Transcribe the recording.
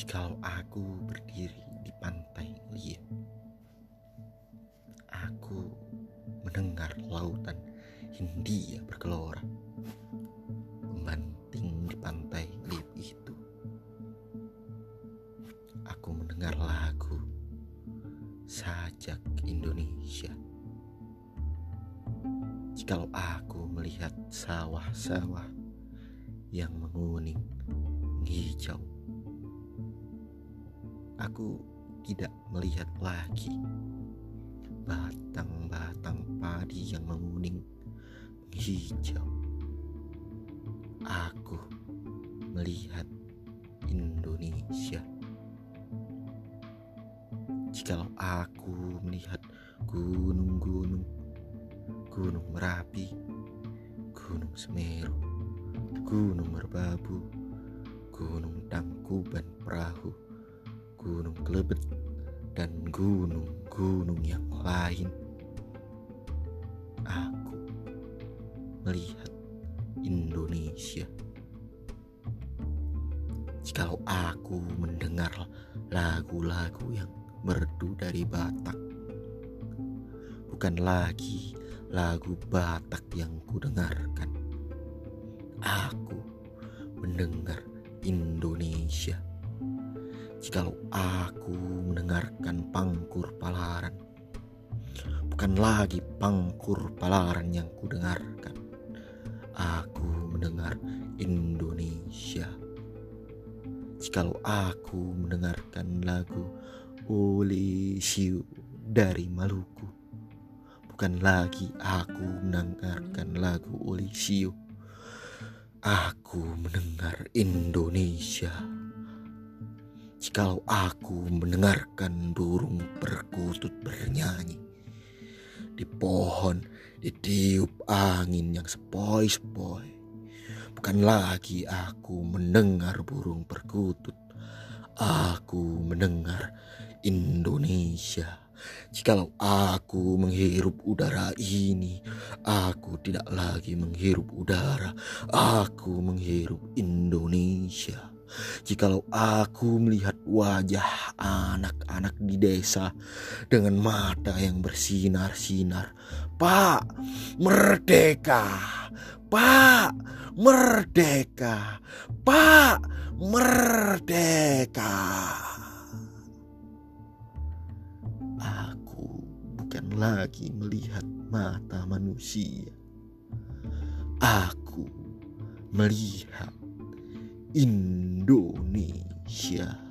Jikalau aku berdiri di pantai liat, aku mendengar lautan Hindia bergelora, membanting di pantai liat itu. Aku mendengar lagu sajak Indonesia. Jikalau aku melihat sawah-sawah yang menguning hijau aku tidak melihat lagi batang-batang padi yang menguning hijau. Aku melihat Indonesia. Jikalau aku melihat gunung-gunung, gunung Merapi, gunung Semeru, gunung Merbabu, gunung Tangkuban Perahu, gunung Kelebet, dan gunung-gunung yang lain. Aku melihat Indonesia. Jikalau aku mendengar lagu-lagu yang merdu dari Batak, bukan lagi lagu Batak yang kudengarkan. Aku jikalau aku mendengarkan pangkur palaran. Bukan lagi pangkur palaran yang kudengarkan. Aku mendengar Indonesia. Jikalau aku mendengarkan lagu Ole Siu dari Maluku. Bukan lagi aku mendengarkan lagu Ole Siu. Aku mendengar Indonesia. Jikalau aku mendengarkan burung perkutut bernyanyi di pohon ditiup angin yang sepoi-sepoi. Bukan lagi aku mendengar burung perkutut, aku mendengar Indonesia. Jikalau aku menghirup udara ini, aku tidak lagi menghirup udara, aku menghirup Indonesia. Jikalau aku melihat wajah anak-anak di desa dengan mata yang bersinar-sinar, Pak, merdeka! Pak, merdeka! Pak, merdeka! Aku bukan lagi melihat mata manusia. Aku melihat Indonesia.